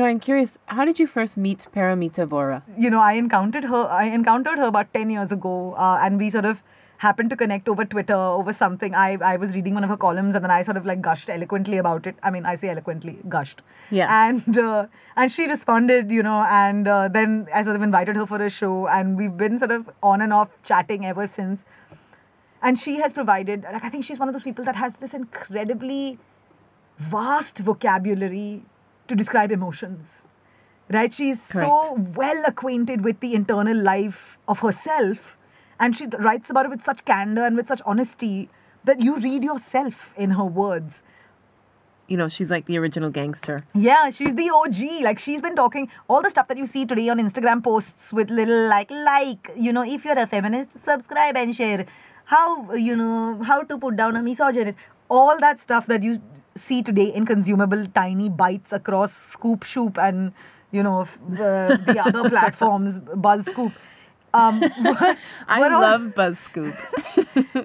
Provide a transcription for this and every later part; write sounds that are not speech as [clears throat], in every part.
know, I'm curious. How did you first meet Paromita Vohra? you know, I encountered her. I encountered her about ten years ago, uh, and we sort of happened to connect over Twitter over something. I I was reading one of her columns, and then I sort of like gushed eloquently about it. I mean, I say eloquently, gushed. Yeah. And uh, and she responded, you know, and uh, then I sort of invited her for a show, and we've been sort of on and off chatting ever since. And she has provided, like, I think she's one of those people that has this incredibly vast vocabulary to describe emotions right? She's so well acquainted with the internal life of herself and she writes about it with such candor and with such honesty that you read yourself in her words. You know, she's like the original gangster. yeah she's the og like she's been talking all the stuff that you see today on instagram posts with little like like you know if you're a feminist subscribe and share. How you know how to put down a misogynist. All that stuff that you see today in consumable tiny bites across ScoopWhoop and you know uh, the [laughs] other platforms buzz scoop um, [laughs] [laughs] were- I were all- love Buzz Scoop.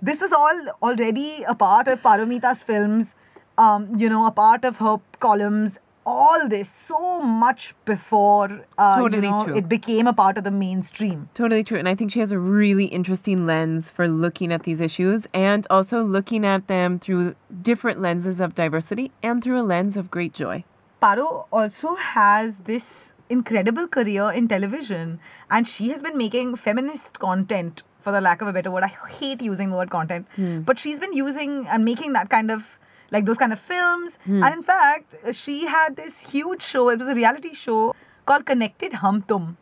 this was all already a part of Paromita's films, um, you know, a part of her columns. All this so much before uh, Totally you know, true. it became a part of the mainstream. Totally true. And I think she has a really interesting lens for looking at these issues and also looking at them through different lenses of diversity and through a lens of great joy. Paro also has this incredible career in television, and she has been making feminist content, for the lack of a better word. I hate using the word content, but she's been using and making that kind of like those kind of films. And in fact, she had this huge show. It was a reality show called Connected Hum Tum.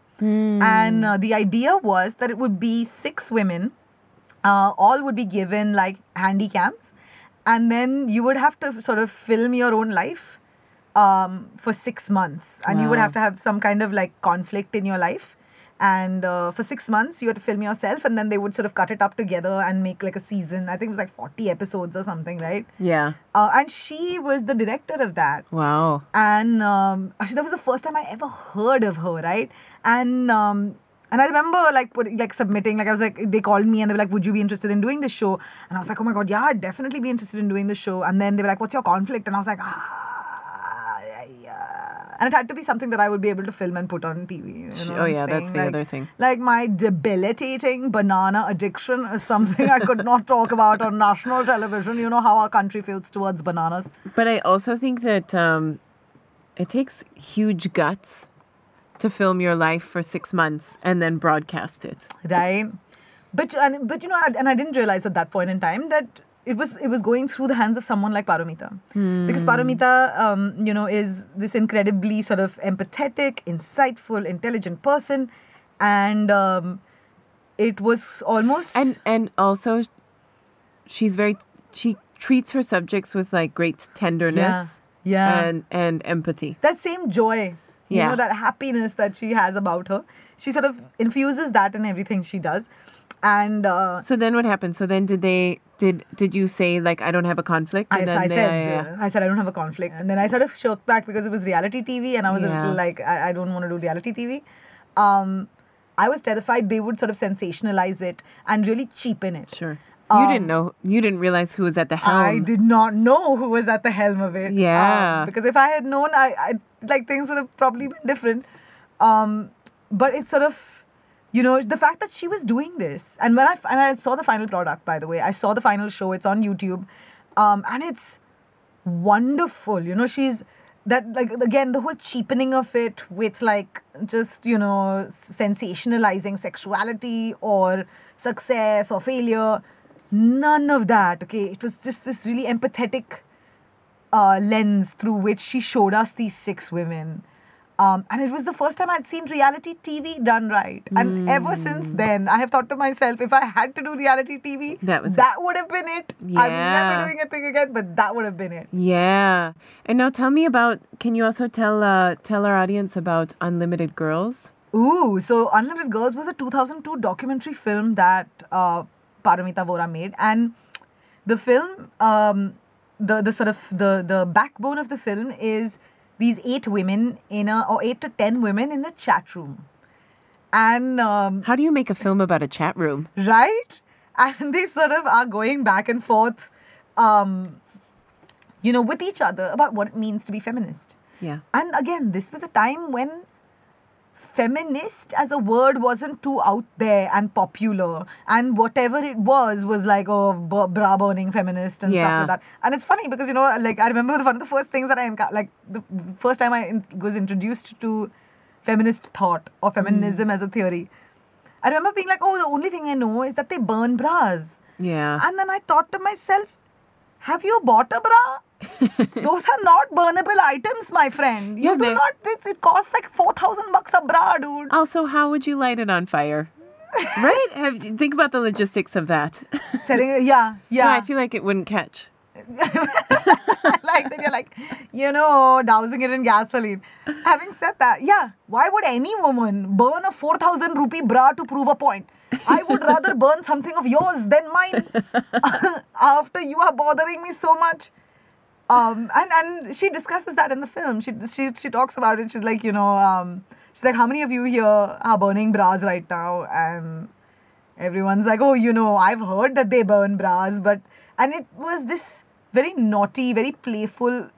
And uh, the idea was that it would be six women, uh, all would be given like handy cams, and then you would have to sort of film your own life um, for six months, and you would have to have some kind of like conflict in your life. And uh, for six months, you had to film yourself, and then they would sort of cut it up together and make like a season. I think it was like 40 episodes or something, right? Yeah. Uh, and she was the director of that Wow. and um, actually that was the first time I ever heard of her, right? And um, and I remember like put, like submitting, like I was like they called me and they were like, "Would you be interested in doing this show?" And I was like, "Oh my god, yeah, I'd definitely be interested in doing this show." And then they were like, "What's your conflict?" And I was like, "Ah, yeah." And it had to be something that I would be able to film and put on TV. You know oh yeah, that's the Like- other thing. Like my debilitating banana addiction is something I could not talk about on national television. You know how our country feels towards bananas. But I also think that um, it takes huge guts to film your life for six months and then broadcast it. right but and, but you know and i didn't realize at that point in time that it was it was going through the hands of someone like paromita. Because paromita um, you know is this incredibly sort of empathetic insightful intelligent person. And um, it was almost And and also, she's very she treats her subjects with like great tenderness. Yeah. Yeah. And and empathy. that same joy. You Yeah. know that happiness that she has about her. She sort of infuses that in everything she does and uh, So then what happened? So then did they did did you say like I don't have a conflict? I, And then I they- said, yeah, I said I don't have a conflict, and then I sort of shook back because it was reality TV, and I was a little like, I, I don't want to do reality TV. Um, I was terrified they would sort of sensationalize it and really cheapen it. sure. You didn't Um, know. You didn't realize who was at the helm. I did not know who was at the helm of it. Yeah. Um, because if I had known, I, I like things would have probably been different. Um, but it's sort of, you know, the fact that she was doing this, and when I and I saw the final product, by the way, I saw the final show. It's on YouTube, um, and it's wonderful. You know, she's that like again the whole cheapening of it with like just you know sensationalizing sexuality or success or failure. None of that. Okay, it was just this really empathetic uh, lens through which she showed us these six women. Um, and it was the first time I'd seen reality TV done right. And ever since then, I have thought to myself, if I had to do reality TV, That that would have been it. I'm never doing a thing again, but that would have been it. Yeah. And now tell me about can you also tell uh tell our audience about Unlimited Girls? Ooh, so Unlimited Girls was a 2002 documentary film that uh, Paromita Vohra made, and the film, um, the the sort of the the backbone of the film is these eight women in a or eight to ten women in a chat room, and um, How do you make a film about a chat room? right, and [laughs] they sort of are going back and forth, um, you know, with each other about what it means to be feminist. Yeah. And again, this was a time when feminist as a word wasn't too out there and popular. And whatever it was was like oh b- bra burning feminist and stuff like that. And it's funny because you know like i remember [laughs] one of the first things that i like the first time i was introduced to feminist thought or mm. feminism as a theory i remember being like oh the only thing i know is that they burn bras. Yeah. and then i thought to myself have you bought a bra [laughs] those are not burnable items, my friend. You Yeah, do not. It's, it costs like four thousand bucks a bra, dude. Also, how would you light it on fire? [laughs] right? Have, think about the logistics of that. [laughs] Selling, yeah, Yeah, yeah. I feel like it wouldn't catch. like that, you're like, you know, dousing it in gasoline. Having said that, yeah, why would any woman burn a four thousand rupee bra to prove a point? I would rather burn something of yours than mine. After you are bothering me so much. Um and and she discusses that in the film. She she she talks about it. She's like you know um she's like how many of you here are burning bras right now? And everyone's like oh you know i've heard that they burn bras but and it was this very naughty very playful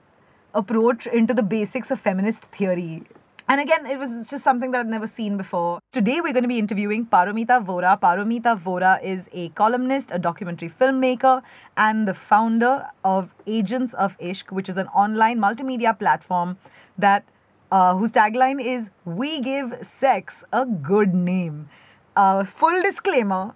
approach into the basics of feminist theory and again, it was just something that I've never seen before. Today, we're going to be interviewing Paromita Vohra. Paromita Vohra is a columnist, a documentary filmmaker, and the founder of Agents of Ishq, which is an online multimedia platform that uh, whose tagline is "We give sex a good name." Uh, full disclaimer: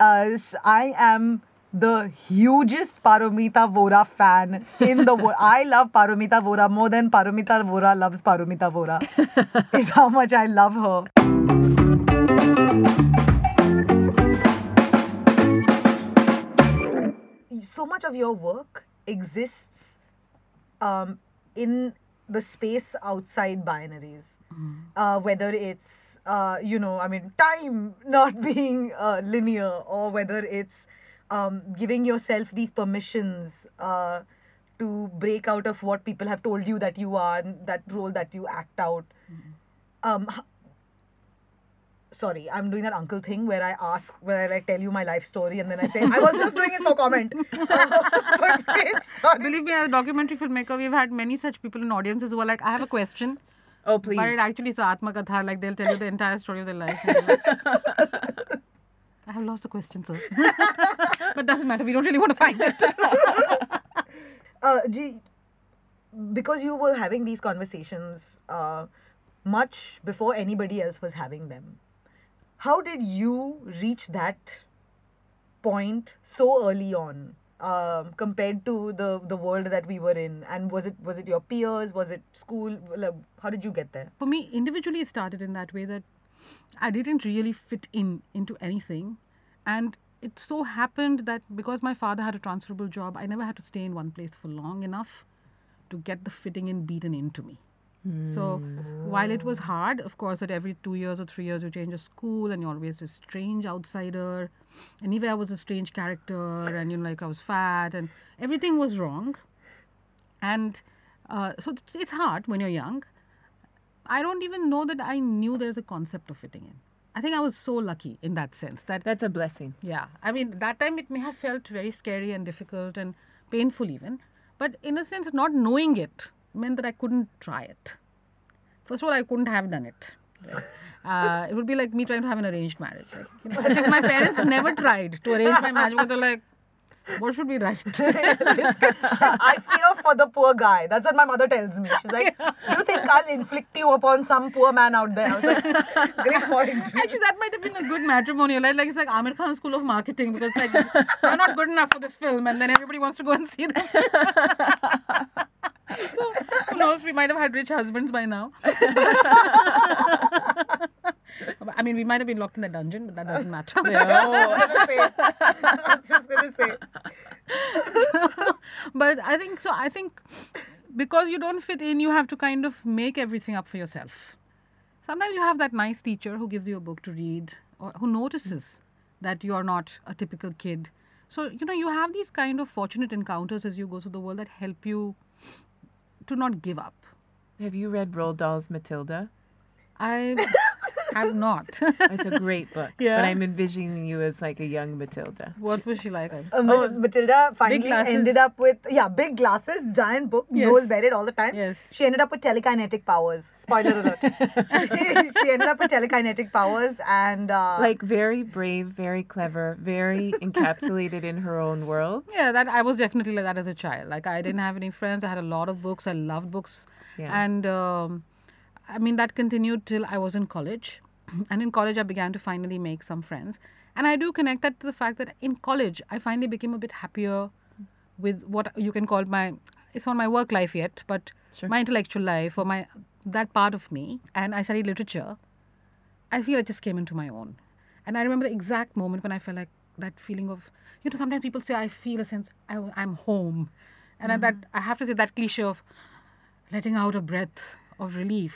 uh, I am the hugest Paromita Vohra fan in the world. I love Paromita Vohra more than Paromita Vohra loves Paromita Vohra. [laughs] is how much I love her. So much of your work exists um, in the space outside binaries uh, whether it's uh, you know i mean time not [laughs] being uh, linear or whether it's um, giving yourself these permissions uh, to break out of what people have told you that you are and that role that you act out um, sorry i'm doing that uncle thing where i ask where i like tell you my life story and then i say i was just doing it for comment. [laughs] [laughs] Believe me, as a documentary filmmaker, we've had many such people in audiences who are like, I have a question. Oh, please. But it actually is Atma Katha, like they'll tell you the entire story of their life. [laughs] and you're like, I have lost the question, sir. [laughs] but doesn't matter, we don't really want to find it. [laughs] uh, gee, because you were having these conversations uh, much before anybody else was having them, how did you reach that point so early on um, compared to the the world that we were in? And was it was it your peers? Was it school? Like, How did you get there? For me, individually, it started in that way that I didn't really fit in into anything. And it so happened that because my father had a transferable job, I never had to stay in one place for long enough to get the fitting in beaten into me. So while it was hard, of course, that every two years or three years you change a school and you're always a strange outsider. Anyway, I was a strange character and you know, like I was fat and everything was wrong. And uh, so it's hard when you're young. I don't even know that I knew there's a concept of fitting in. I think I was so lucky in that sense that That's a blessing. yeah, I mean, that time it may have felt very scary and difficult and painful, even. But in a sense, not knowing it meant that I couldn't try it. First of all, I couldn't have done it. right? [laughs] Uh, it would be like me trying to have an arranged marriage. Like, you know, [laughs] my parents never tried to arrange my marriage they're like, what should we write? [laughs] I fear for the poor guy. That's what my mother tells me. She's like, "Do you think I'll inflict you upon some poor man out there?" I was like, [laughs] "Great point." Actually, that might have been a good matrimonial. Right? Like it's like Aamir Khan School of Marketing because like you're not good enough for this film, and then everybody wants to go and see them. [laughs] so who knows? We might have had rich husbands by now. [laughs] I mean, we might have been locked in the dungeon, but that doesn't matter. [laughs] I was [laughs] just gonna say. but I think so. I think because you don't fit in, you have to kind of make everything up for yourself. Sometimes you have that nice teacher who gives you a book to read or who notices that you're not a typical kid. So, you know, you have these kind of fortunate encounters as you go through the world that help you to not give up. Have you read Roald Dahl's Matilda? I [laughs] have not. [laughs] It's a great book. Yeah. But I'm envisioning you as like a young Matilda. what was she like? Uh, Ma- Matilda finally ended up with yeah, big glasses, giant book. Yes. Noel read it all the time. Yes. She ended up with telekinetic powers. Spoiler alert. [laughs] she, she ended up with telekinetic powers and uh, Like very brave, very clever, very encapsulated in her own world. Yeah, that I was definitely like that as a child. Like I didn't have any friends. I had a lot of books. I loved books, Yeah. and um, I mean that continued till I was in college. [clears throat] and in college, I began to finally make some friends. And I do connect that to the fact that in college, I finally became a bit happier with what you can call my. It's not my work life yet, but Sure. my intellectual life or my that part of me. And I studied literature. I feel I just came into my own. And I remember the exact moment when I felt like that feeling of, you know, sometimes people say, I feel a sense, I, am home. And I mm-hmm. that I have to say that cliche of letting out a breath of relief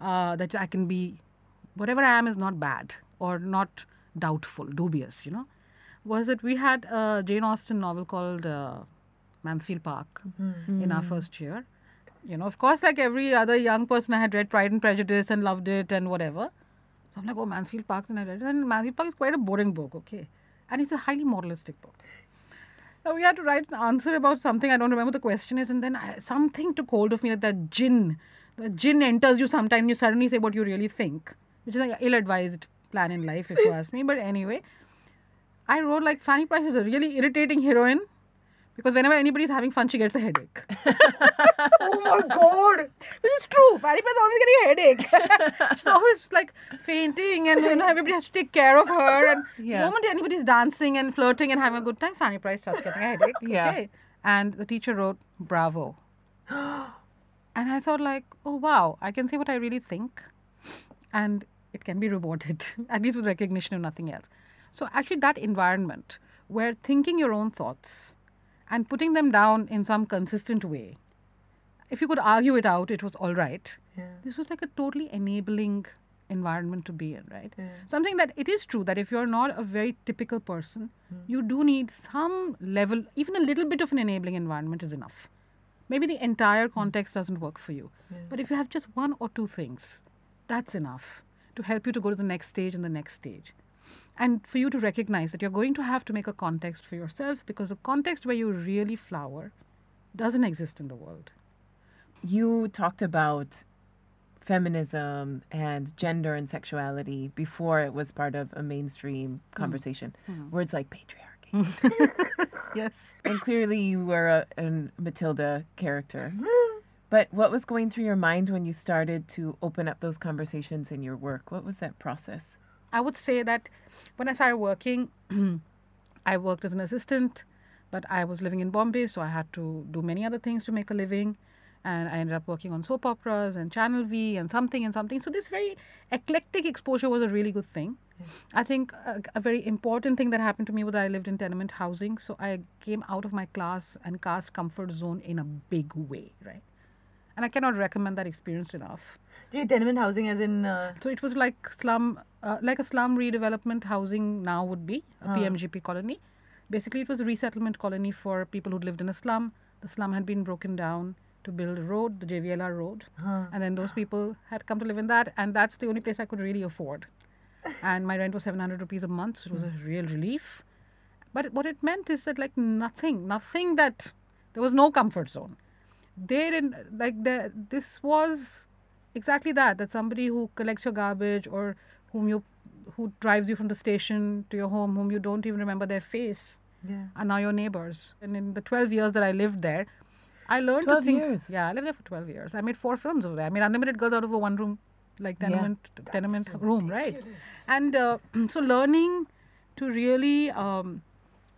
uh, that I can be, whatever I am is not bad or not doubtful, dubious, you know. Was that we had a Jane Austen novel called uh, Mansfield Park in our first year. You know, of course, like every other young person, I had read Pride and Prejudice and loved it and whatever. So I'm like, oh, Mansfield Park, and I read it. And Mansfield Park is quite a boring book, okay? And it's a highly moralistic book. Now we had to write an answer about something, I don't remember the question is, and then I, something took hold of me that that jinn, the jinn enters you sometime, you suddenly say what you really think, which is an ill advised plan in life, if you [laughs] ask me. But anyway, I wrote like Fanny Price is a really irritating heroine because whenever anybody's having fun, she gets a headache. [laughs] oh my god. Which is true. Fanny Price always getting a headache. [laughs] She's always like fainting, and you know everybody has to take care of her. And Yeah. the moment anybody's dancing and flirting and having a good time, Fanny Price starts getting a headache. Yeah. Okay. And the teacher wrote, "Bravo." [gasps] [gasps] And I thought, like, oh wow, I can say what I really think, and it can be rewarded, [laughs] at least with recognition and nothing else. So actually, that environment where thinking your own thoughts and putting them down in some consistent way, if you could argue it out, it was all right. Yeah. This was like a totally enabling environment to be in, right? Yeah. Something that it is true that if you're not a very typical person, hmm. you do need some level, even a little bit of an enabling environment is enough. Maybe the entire hmm. context doesn't work for you, but if you have just one or two things, that's enough to help you to go to the next stage and the next stage. And for you to recognize that you're going to have to make a context for yourself because the context where you really flower doesn't exist in the world. You talked about feminism and gender and sexuality before it was part of a mainstream hmm. conversation. Hmm. Words like patriarchy. [laughs] [laughs] Yes. [laughs] and clearly you were a, a Matilda character. But what was going through your mind when you started to open up those conversations in your work? What was that process? I would say that when I started working, [clears throat] I worked as an assistant, but I was living in Bombay, so I had to do many other things to make a living. And I ended up working on soap operas and Channel V and something and something. So, this very eclectic exposure was a really good thing. I think a, a very important thing that happened to me was that I lived in tenement housing. So, I came out of my class and caste comfort zone in a big way, right? And I cannot recommend that experience enough. Gee, tenement housing as in uh, So it was like slum, uh, like a slum redevelopment housing now would be a. PMGP colony. Basically, it was a resettlement colony for people who lived in a slum. The slum had been broken down to build a road, the JVLR road, huh. and then those people had come to live in that, and that's the only place I could really afford. [laughs] And my rent was 700 rupees a month, so it was a hmm. real relief. But what it meant is that like nothing, nothing that there was no comfort zone. They didn't like the this was exactly that that somebody who collects your garbage or whom you who drives you from the station to your home whom you don't even remember their face yeah. are now your neighbors. And in the 12 years that I lived there, I learned 12 to think. years? Yeah, I lived there for 12 years. I made four films over there. I made Unlimited Girls out of a one room, like Yeah. tenement tenement room, right? And uh, [clears throat] so learning to really um,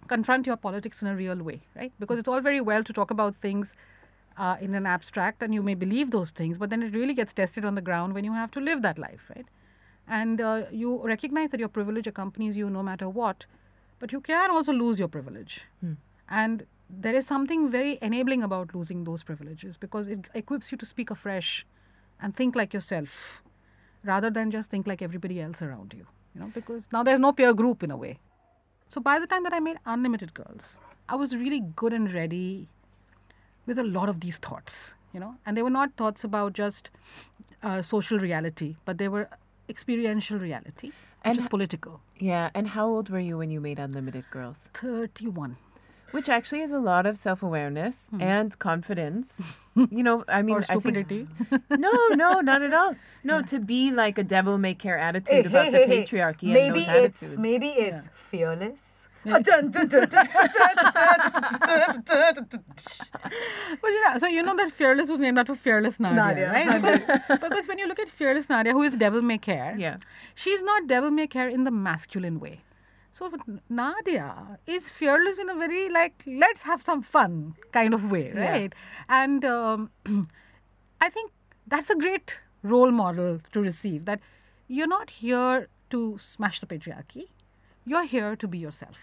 confront your politics in a real way, right? Because it's all very well to talk about things uh, in an abstract and you may believe those things, but then it really gets tested on the ground when you have to live that life, right? And uh, you recognize that your privilege accompanies you no matter what, but you can also lose your privilege. And there is something very enabling about losing those privileges because it equips you to speak afresh and think like yourself rather than just think like everybody else around you. You know, because now there's no peer group in a way. So by the time that I made Unlimited Girls, I was really good and ready with a lot of these thoughts, you know, and they were not thoughts about just uh, social reality, but they were experiential reality, And which is political. Yeah. And how old were you when you made Unlimited Girls? 31 which actually is a lot of self awareness mm. and confidence. you know, I mean, or stupidity. Think, no, no, not at all. No, yeah. to be like a devil may care attitude hey, about hey, the hey, patriarchy. Maybe it's attitudes. maybe it's yeah. fearless. so you know that Fearless was named after Fearless Nadia, Nadia right? Nadia. because when you look at Fearless Nadia, who is Devil May Care, yeah, she's not Devil May Care in the masculine way. So Nadia is fearless in a very like let's have some fun kind of way, Yeah. right? And um, [clears throat] I think that's a great role model to receive. That you're not here to smash the patriarchy, you're here to be yourself.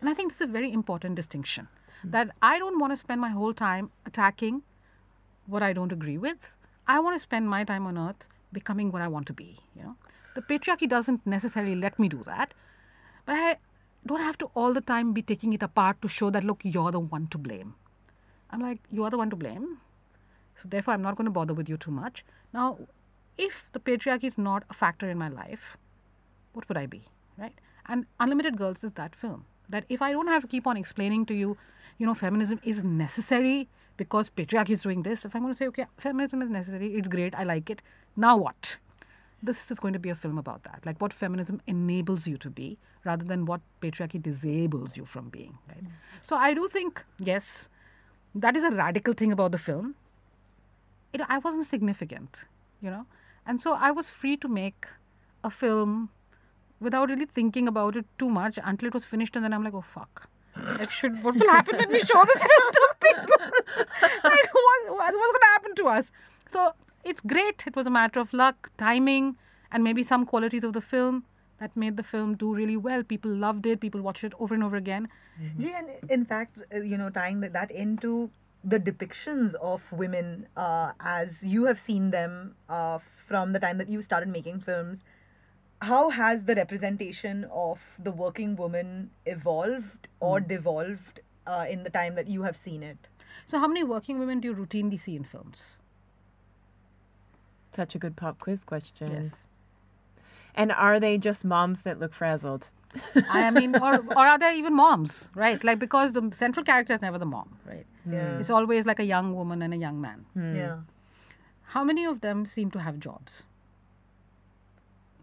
And I think it's a very important distinction. That I don't want to spend my whole time attacking what I don't agree with. I want to spend my time on earth becoming what I want to be. You know, the patriarchy doesn't necessarily let me do that, but I don't have to all the time be taking it apart to show that look, you're the one to blame. I'm like, you are the one to blame. So therefore, I'm not going to bother with you too much. Now, if the patriarchy is not a factor in my life, what would I be, right? And Unlimited Girls is that film. That if I don't have to keep on explaining to you, you know, feminism is necessary because patriarchy is doing this. If I'm going to say, okay, feminism is necessary, it's great, I like it. Now what? This is going to be a film about that, like what feminism enables you to be, rather than what patriarchy disables you from being. Right. Mm-hmm. So I do think, yes, that is a radical thing about the film. You know, I wasn't significant, you know, and so I was free to make a film without really thinking about it too much until it was finished, and then I'm like, oh fuck. Like, should what will happen when we show this film to people? [laughs] like, what, what, what's going to happen to us? So it's great. It was a matter of luck, timing, and maybe some qualities of the film that made the film do really well. People loved it. People watched it over and over again. Gee, and in fact, uh, you know, tying that, that into the depictions of women uh, as you have seen them uh, from the time that you started making films, how has the representation of the working woman evolved or devolved uh, in the time that you have seen it? So, how many working women do you routinely see in films? Such a good pop quiz question. Yes. And are they just moms that look frazzled? I mean, or, [laughs] or are there even moms, right? Like, because the central character is never the mom, right? Yeah. It's always like a young woman and a young man. Hmm. Yeah. How many of them seem to have jobs?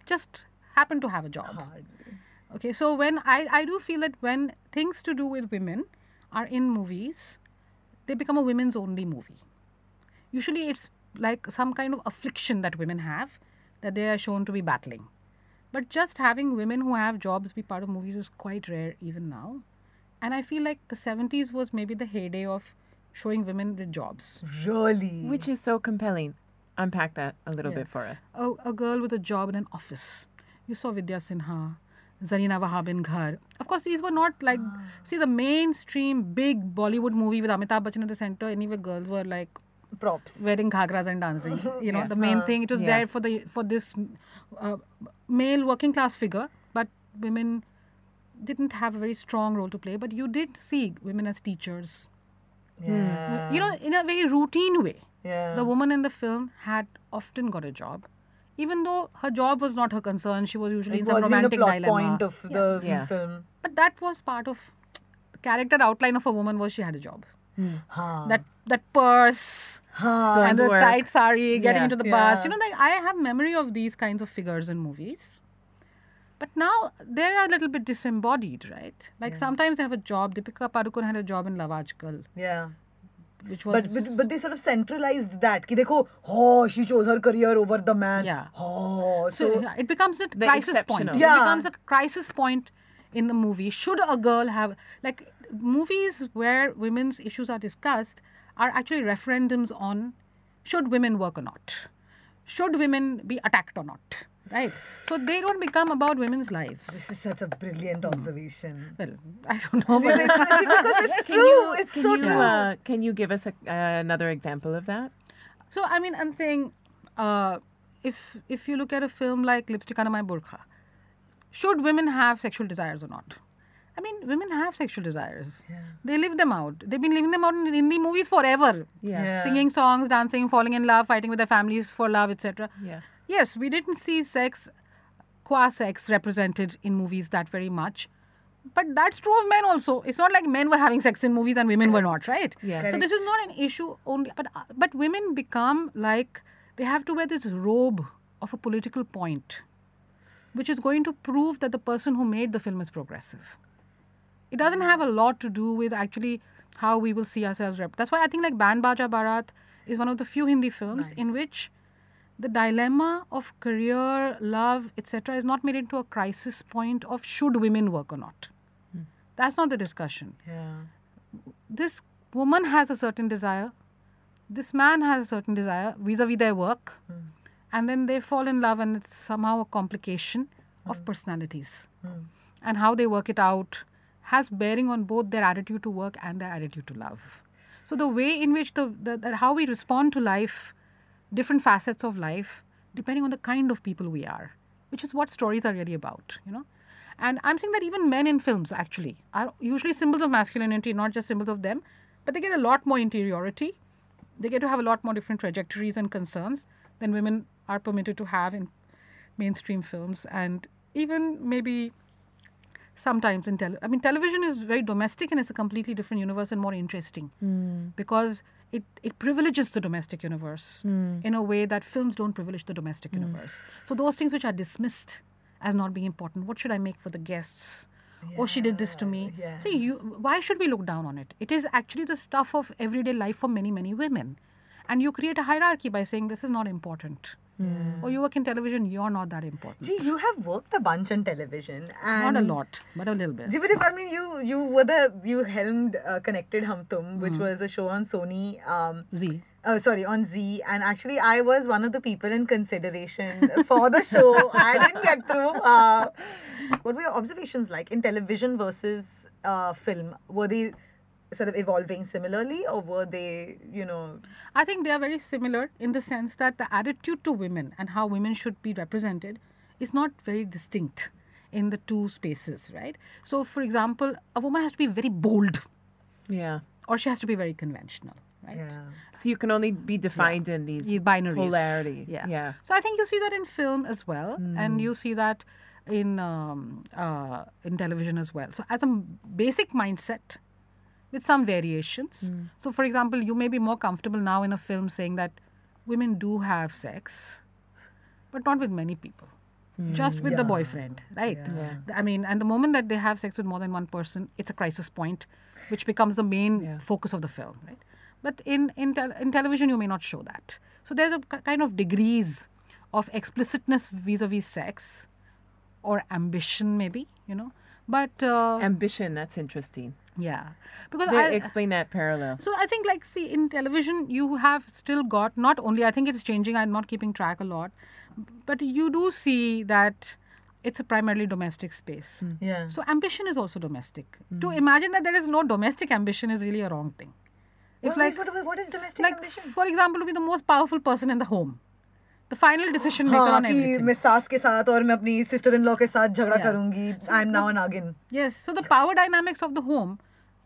Just happen to have a job. Hardly. Okay, so when I, I do feel that when things to do with women are in movies, they become a women's only movie. Usually it's like some kind of affliction that women have that they are shown to be battling. But just having women who have jobs be part of movies is quite rare even now. And I feel like the 70s was maybe the heyday of showing women with jobs. Really? Which is so compelling. Unpack that a little Yeah. bit for us. a, a girl with a job in an office. You saw Vidya Sinha, Zarina Wahab in Ghar. Of course, these were not like, ah. see, the mainstream big Bollywood movie with Amitabh Bachchan at the center, anyway, girls were like props. wearing ghagras and dancing. [laughs] You know, Yeah. the main Uh, thing, it was yeah. there for the for this uh, male working class figure, but women didn't have a very strong role to play. But you did see women as teachers. Yeah. You know, in a very routine way. yeah. The woman in the film had often got a job. Even though her job was not her concern, she was usually it in some wasn't a romantic plot dilemma. point of Yeah. the Yeah. film. But that was part of the character outline of a woman was she had a job. Hmm. Huh. That that purse huh. And the work. tight sari, getting Yeah. into the bus. You know, like I have memory of these kinds of figures in movies. But now they are a little bit disembodied, right? Like sometimes they have a job. Deepika Padukone had a job in Love Aajkal, yeah. which was But, but but they sort of centralized that. Ki dekho, oh, she chose her career over the man. Yeah. Oh, So, so, yeah, it becomes a crisis point. exceptional. It Yeah. becomes a crisis point in the movie. Should a girl have like movies where women's issues are discussed are actually referendums on should women work or not? Should women be attacked or not? Right? So they don't become about women's lives. this is such a brilliant observation. Well, I don't know, but because it's [laughs] Can true. you, it's can so you, true. Uh, can you give us a, uh, another example of that? So I mean, I'm saying, uh, if if you look at a film like Lipstick Under My Burqa, should women have sexual desires or not? I mean, women have sexual desires. Yeah. They live them out. They've been living them out in Hindi movies forever. Yeah. Yeah. Singing songs, dancing, falling in love, fighting with their families for love, etc. Yeah. yes, we didn't see sex, qua sex represented in movies that very much. But that's true of men also. It's not like men were having sex in movies and women were not, right? Yeah. So this is not an issue only, but uh, but women become like they have to wear this robe of a political point, which is going to prove that the person who made the film is progressive. It doesn't have a lot to do with actually how we will see ourselves. Rep- That's why I think like Band Baaja Baaraat is one of the few Hindi films Nice. in which the dilemma of career, love, etc., is not made into a crisis point of should women work or not. That's not the discussion Yeah. this woman has a certain desire, this man has a certain desire vis a vis their work, Hmm. and then they fall in love, and it's somehow a complication of personalities. Hmm. And how they work it out has bearing on both their attitude to work and their attitude to love. So, the way in which the, the, the how we respond to life, different facets of life, depending on the kind of people we are, which is what stories are really about, you know. And I'm saying that even men in films actually are usually symbols of masculinity, not just symbols of them, but they get a lot more interiority. They get to have a lot more different trajectories and concerns than women are permitted to have in mainstream films and even maybe sometimes in tele- I mean television is very domestic and it's a completely different universe and more interesting Mm. because it, it privileges the domestic universe Mm. in a way that films don't privilege the domestic universe. So those things which are dismissed as not being important, what should I make for the guests? Oh, she did this to me. Yeah. See, you why should we look down on it? It is actually the stuff of everyday life for many, many women. And you create a hierarchy by saying this is not important. Mm. Or you work in television, you're not that important. Gee, you have worked a bunch on television. And not a lot, but a little bit. Gee, but if, I mean, you you were the you helmed uh, Connected Hum Tum, which Hmm. was a show on Sony. Um, Zee. uh, sorry, on Zee, and actually, I was one of the people in consideration for the show. [laughs] I didn't get through. Uh, what were your observations like in television versus uh, film? Were they sort of evolving similarly, or were they, you know? I think they are very similar in the sense that the attitude to women and how women should be represented is not very distinct in the two spaces, right? So, for example, a woman has to be very bold Yeah. or she has to be very conventional, right? Yeah. So you can only be defined in these These binaries. polarity. Yeah. Yeah. So I think you see that in film as well, and Mm. you see that in um, uh, in television as well. So as a basic mindset, with some variations. Mm. So for example, you may be more comfortable now in a film saying that women do have sex, but not with many people, just with the boyfriend, right? Yeah. Yeah. I mean, and the moment that they have sex with more than one person, it's a crisis point, which becomes the main Yeah. focus of the film, right? But in in, tel- in television, you may not show that. So there's a k- kind of degrees of explicitness vis-a-vis sex, or ambition, maybe you know. But uh, Ambition. That's interesting. yeah, because They I, explain that parallel. so I think like see in television you have still got not only I think it's changing I'm not keeping track a lot but you do see that it's a primarily domestic space. Yeah. So ambition is also domestic. To imagine that there is no domestic ambition is really a wrong thing. If What- like what, what, what is domestic like ambition? for example to be the most powerful person in the home. The final decision [gasps] maker हाँ on कि everything. मैं सास के साथ और मैं अपनी sister in law के साथ झगड़ा Yeah. करूंगी आई एम नाउ एन नागिन Yes, so the power dynamics of the home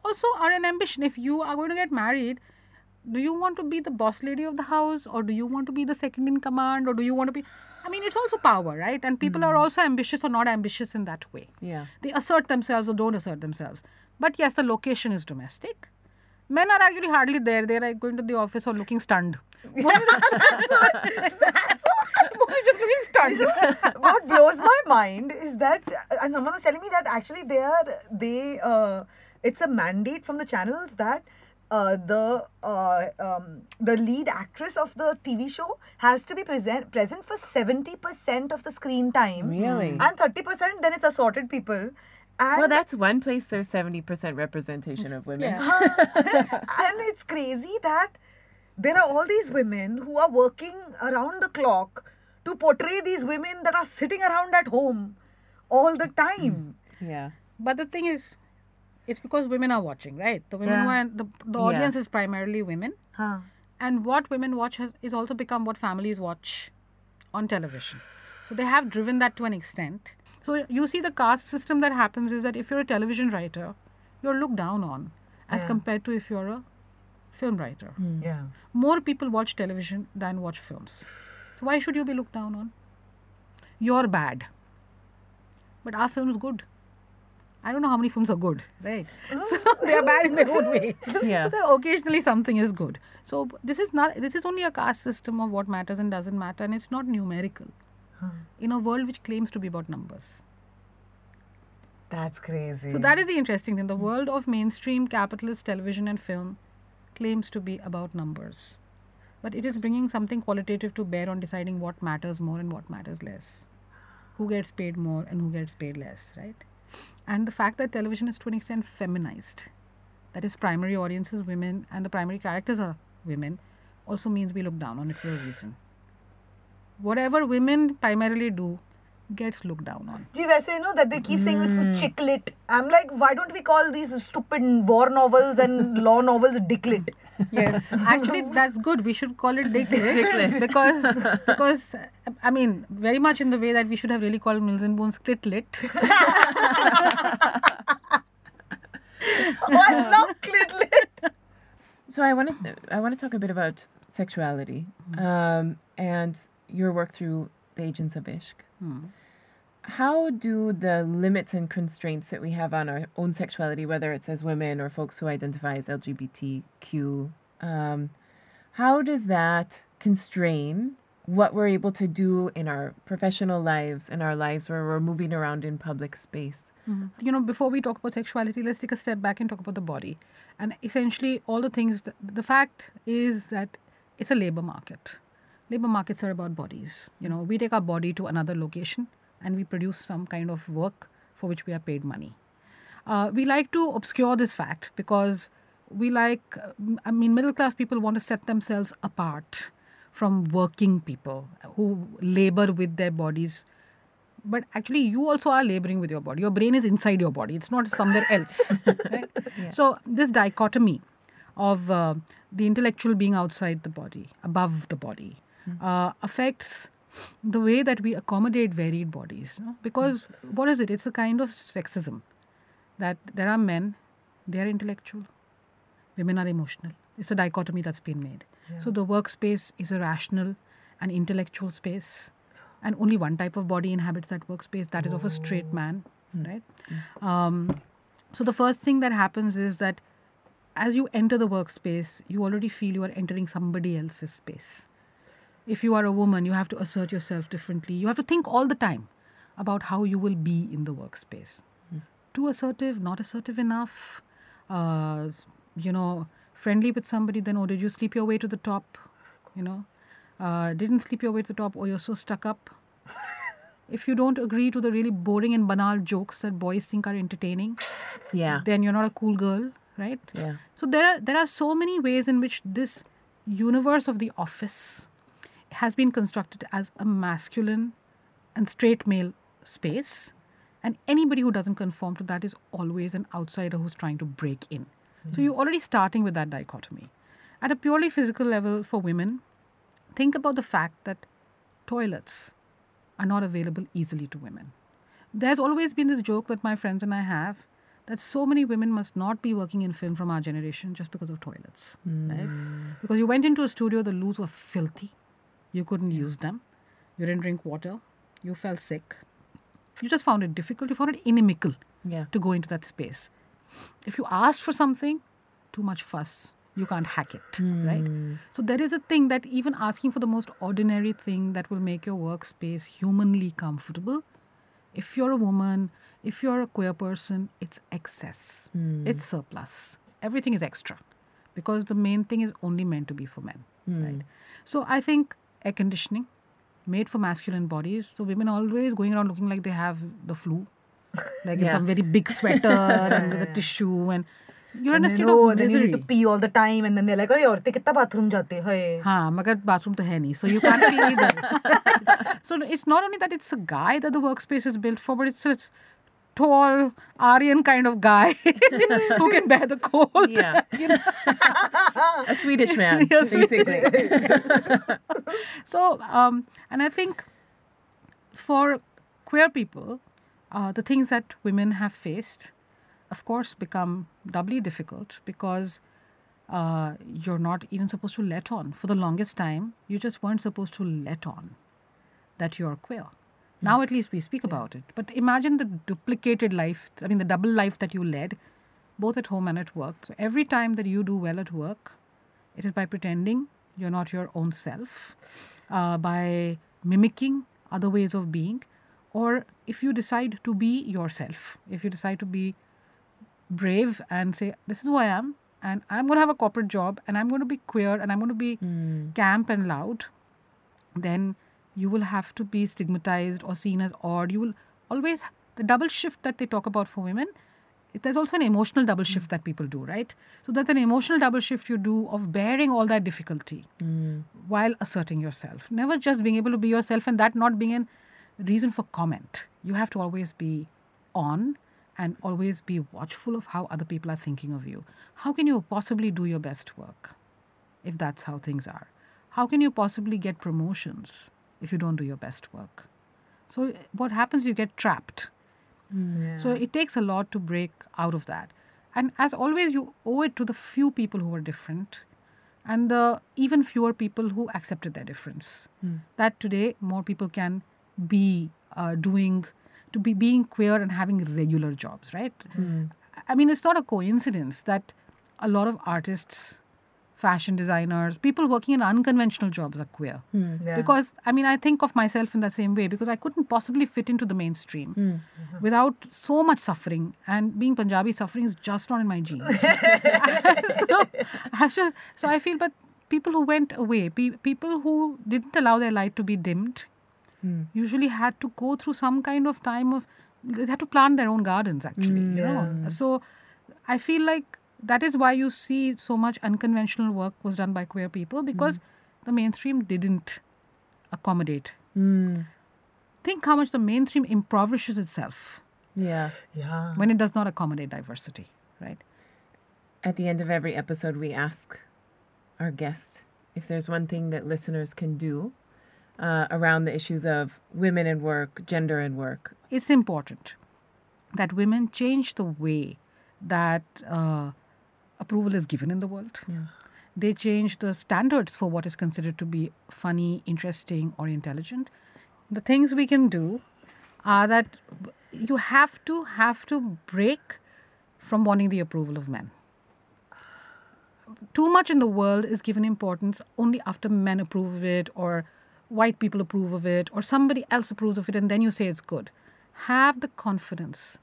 also are an ambition. If you are going to get married, do you want to be the boss lady of the house or do you want to be the second in command or do you want to be I mean it's also power, right? And people are also ambitious or not ambitious in that way. Yeah. They assert themselves or don't assert themselves. But yes, the location is domestic. Men are actually hardly there. They're like going to the office or looking stunned. [laughs] [laughs] Just looking stunned. what blows my mind is that and someone was telling me that actually they are they uh, it's a mandate from the channels that uh, the uh, um, the lead actress of the TV show has to be present present for 70% of the screen time Really? and 30% then it's assorted people and Well, that's one place there's 70% representation of women. Yeah. [laughs] [laughs] and it's crazy that there are all these women who are working around the clock to portray these women that are sitting around at home all the time. Yeah. But the thing is, it's because women are watching, right? The women who Yeah. are the, the Yeah. audience is primarily women, Huh. and what women watch has is also become what families watch on television. So they have driven that to an extent. So you see, the caste system that happens is that if you're a television writer, you're looked down on as Yeah. compared to if you're a film writer. Hmm. Yeah. More people watch television than watch films. So why should you be looked down on? You're bad. But our film's good. I don't know how many films are good, right? Oh. [laughs] So they are bad in their own way. Yeah. But occasionally something is good. So this is not this is only a caste system of what matters and doesn't matter, and it's not numerical. In a world which claims to be about numbers. That's crazy. So that is the interesting thing. The world of mainstream capitalist television and film claims to be about numbers. But it is bringing something qualitative to bear on deciding what matters more and what matters less. Who gets paid more and who gets paid less, right? And the fact that television is to an extent feminized, that is, primary audience is women and the primary characters are women, also means we look down on it for a reason. Whatever women primarily do gets looked down on. Gee, वैसे you know that they keep saying it's a chick lit. I'm like, why don't we call these stupid war novels and [laughs] law novels dicklit? Yes, actually, that's good. We should call it dicklit [laughs] because because I mean, very much in the way that we should have really called Mills and Boons clitlit. [laughs] Oh, I love clit lit. So I want to I want to talk a bit about sexuality um, and your work through the Agents of Ishq. Hmm. How do the limits and constraints that we have on our own sexuality, whether it's as women or folks who identify as LGBTQ, um, how does that constrain what we're able to do in our professional lives, in our lives where we're moving around in public space? You know, before we talk about sexuality, let's take a step back and talk about the body. And essentially, all the things, the fact is that it's a labor market. Labor markets are about bodies. You know, we take our body to another location and we produce some kind of work for which we are paid money. Uh, we like to obscure this fact because we like, I mean, middle class people want to set themselves apart from working people who labor with their bodies but actually you also are laboring with your body your brain is inside your body it's not somewhere else [laughs] right? so this dichotomy of uh, the intellectual being outside the body above the body uh, affects the way that we accommodate varied bodies no? because what is it? It's a kind of sexism that there are men they are intellectual women are emotional. It's a dichotomy that's been made. So the workspace is a rational and intellectual space and only one type of body inhabits that workspace that is of a straight man right? Um, so the first thing that happens is that as you enter the workspace you already feel you are entering somebody else's space if you are a woman you have to assert yourself differently. You have to think all the time about how you will be in the workspace. Too assertive not assertive enough. Uh, you know friendly with somebody then oh did you sleep your way to the top? You know? Uh, didn't sleep your way to the top or you're so stuck up. [laughs] If you don't agree to the really boring and banal jokes that boys think are entertaining Yeah. then you're not a cool girl right? Yeah. so there are there are so many ways in which this universe of the office has been constructed as a masculine and straight male space. And anybody who doesn't conform to that is always an outsider who's trying to break in. So hmm. you're already starting with that dichotomy. At a purely physical level for women think about the fact that toilets are not available easily to women. There's always been this joke that my friends and I have that so many women must not be working in film from our generation just because of toilets, right? Hmm. Because you went into a studio, the loos were filthy, you couldn't use them, you didn't drink water, you felt sick, you just found it difficult, you found it inimical Yeah. to go into that space. If you asked for something, too much fuss, you can't hack it, hmm. right? So there is a thing that even asking for the most ordinary thing that will make your workspace humanly comfortable, if you're a woman, if you're a queer person, it's excess, hmm. it's surplus. Everything is extra because the main thing is only meant to be for men, hmm. right? So I think air conditioning made for masculine bodies. So women always going around looking like they have the flu, like in Yeah. some very big sweater and with a tissue [laughs] and you're in And a then, state oh, of then you misery. need to pee all the time, and then they're like, "Oh, औरतें कितना bathroom जाते हैं?" हाँ मगर bathroom तो है नहीं so you can't feel either [laughs] so it's not only that it's a guy that the workspace is built for but it's a tall Aryan kind of guy [laughs] who can bear the cold Yeah. you know? [laughs] A Swedish man, Yeah, basically. [laughs] so um, and I think for queer people uh, the things that women have faced of course become doubly difficult because uh, you're not even supposed to let on. For the longest time, you just weren't supposed to let on that you're queer. Now, at least we speak about it. But imagine the duplicated life, I mean, the double life that you led, both at home and at work. So, every time that you do well at work, it is by pretending you're not your own self, uh, by mimicking other ways of being, or if you decide to be yourself, if you decide to be brave and say, This is who I am, and I'm going to have a corporate job, and I'm going to be queer, and I'm going to be Mm. camp and loud, then you will have to be stigmatized or seen as odd. You will always, the double shift that they talk about for women, there's also an emotional double shift that people do, right? So that's an emotional double shift you do of bearing all that difficulty Mm. while asserting yourself. Never just being able to be yourself and that not being a reason for comment. You have to always be on and always be watchful of how other people are thinking of you. How can you possibly do your best work if that's how things are? How can you possibly get promotions if you don't do your best work? So, what happens, you get trapped. So, it takes a lot to break out of that. And as always, you owe it to the few people who are different and the even fewer people who accepted their difference. Hmm. That today more people can be uh, doing, to be being queer and having regular jobs, right? Mm. I mean, it's not a coincidence that a lot of artists, fashion designers, people working in unconventional jobs are queer. Mm. Yeah. Because, I mean, I think of myself in the same way because I couldn't possibly fit into the mainstream Mm. without so much suffering. And being Punjabi, suffering is just not in my genes. [laughs] so, I so I feel, but people who went away, pe- people who didn't allow their light to be dimmed, Mm. usually had to go through some kind of time of they had to plant their own gardens actually Mm, you know so i feel like that is why you see so much unconventional work was done by queer people because the mainstream didn't accommodate Mm. think how much the mainstream impoverishes itself Yeah. yeah. when it does not accommodate diversity right At the end of every episode, we ask our guest if there's one thing that listeners can do uh, around the issues of women in work, gender in work. it's important that women change the way that uh, approval is given in the world. Yeah. They change the standards for what is considered to be funny, interesting, or intelligent. The things we can do are that you have to have to break from wanting the approval of men. Too much in the world is given importance only after men approve of it or white people approve of it or somebody else approves of it and then you say it's good. Have the confidence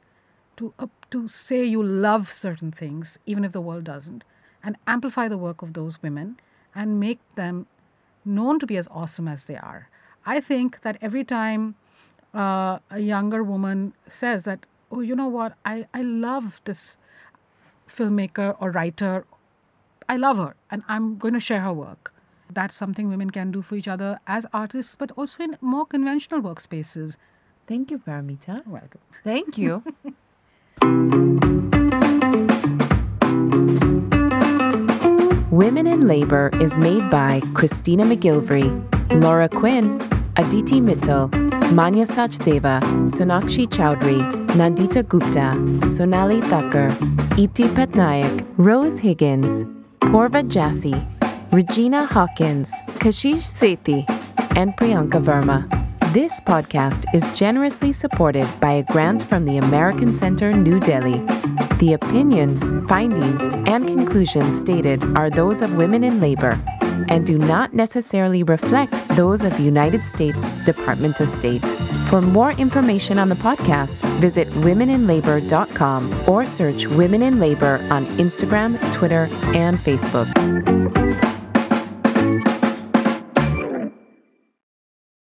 to uh, to say you love certain things even if the world doesn't and amplify the work of those women and make them known to be as awesome as they are. I think that every time uh, a younger woman says that, oh, you know what, I, I love this filmmaker or writer, I love her and I'm going to share her work. That's something women can do for each other as artists, but also in more conventional workspaces. Thank you, Paromita. Welcome. Thank you. [laughs] Women in Labor is made by Christina McGilvery, Laura Quinn, Aditi Mittal, Manya Sachdeva, Sonakshi Chowdhury, Nandita Gupta, Sonali Thakur, Ipti Patnaik, Rose Higgins, Porva Jassi, Regina Hawkins, Kashish Sethi, and Priyanka Verma. This podcast is generously supported by a grant from the American Center, New Delhi. The opinions, findings, and conclusions stated are those of women in labor and do not necessarily reflect those of the United States Department of State. For more information on the podcast, visit womeninlabor.com or search Women in Labor on Instagram, Twitter, and Facebook.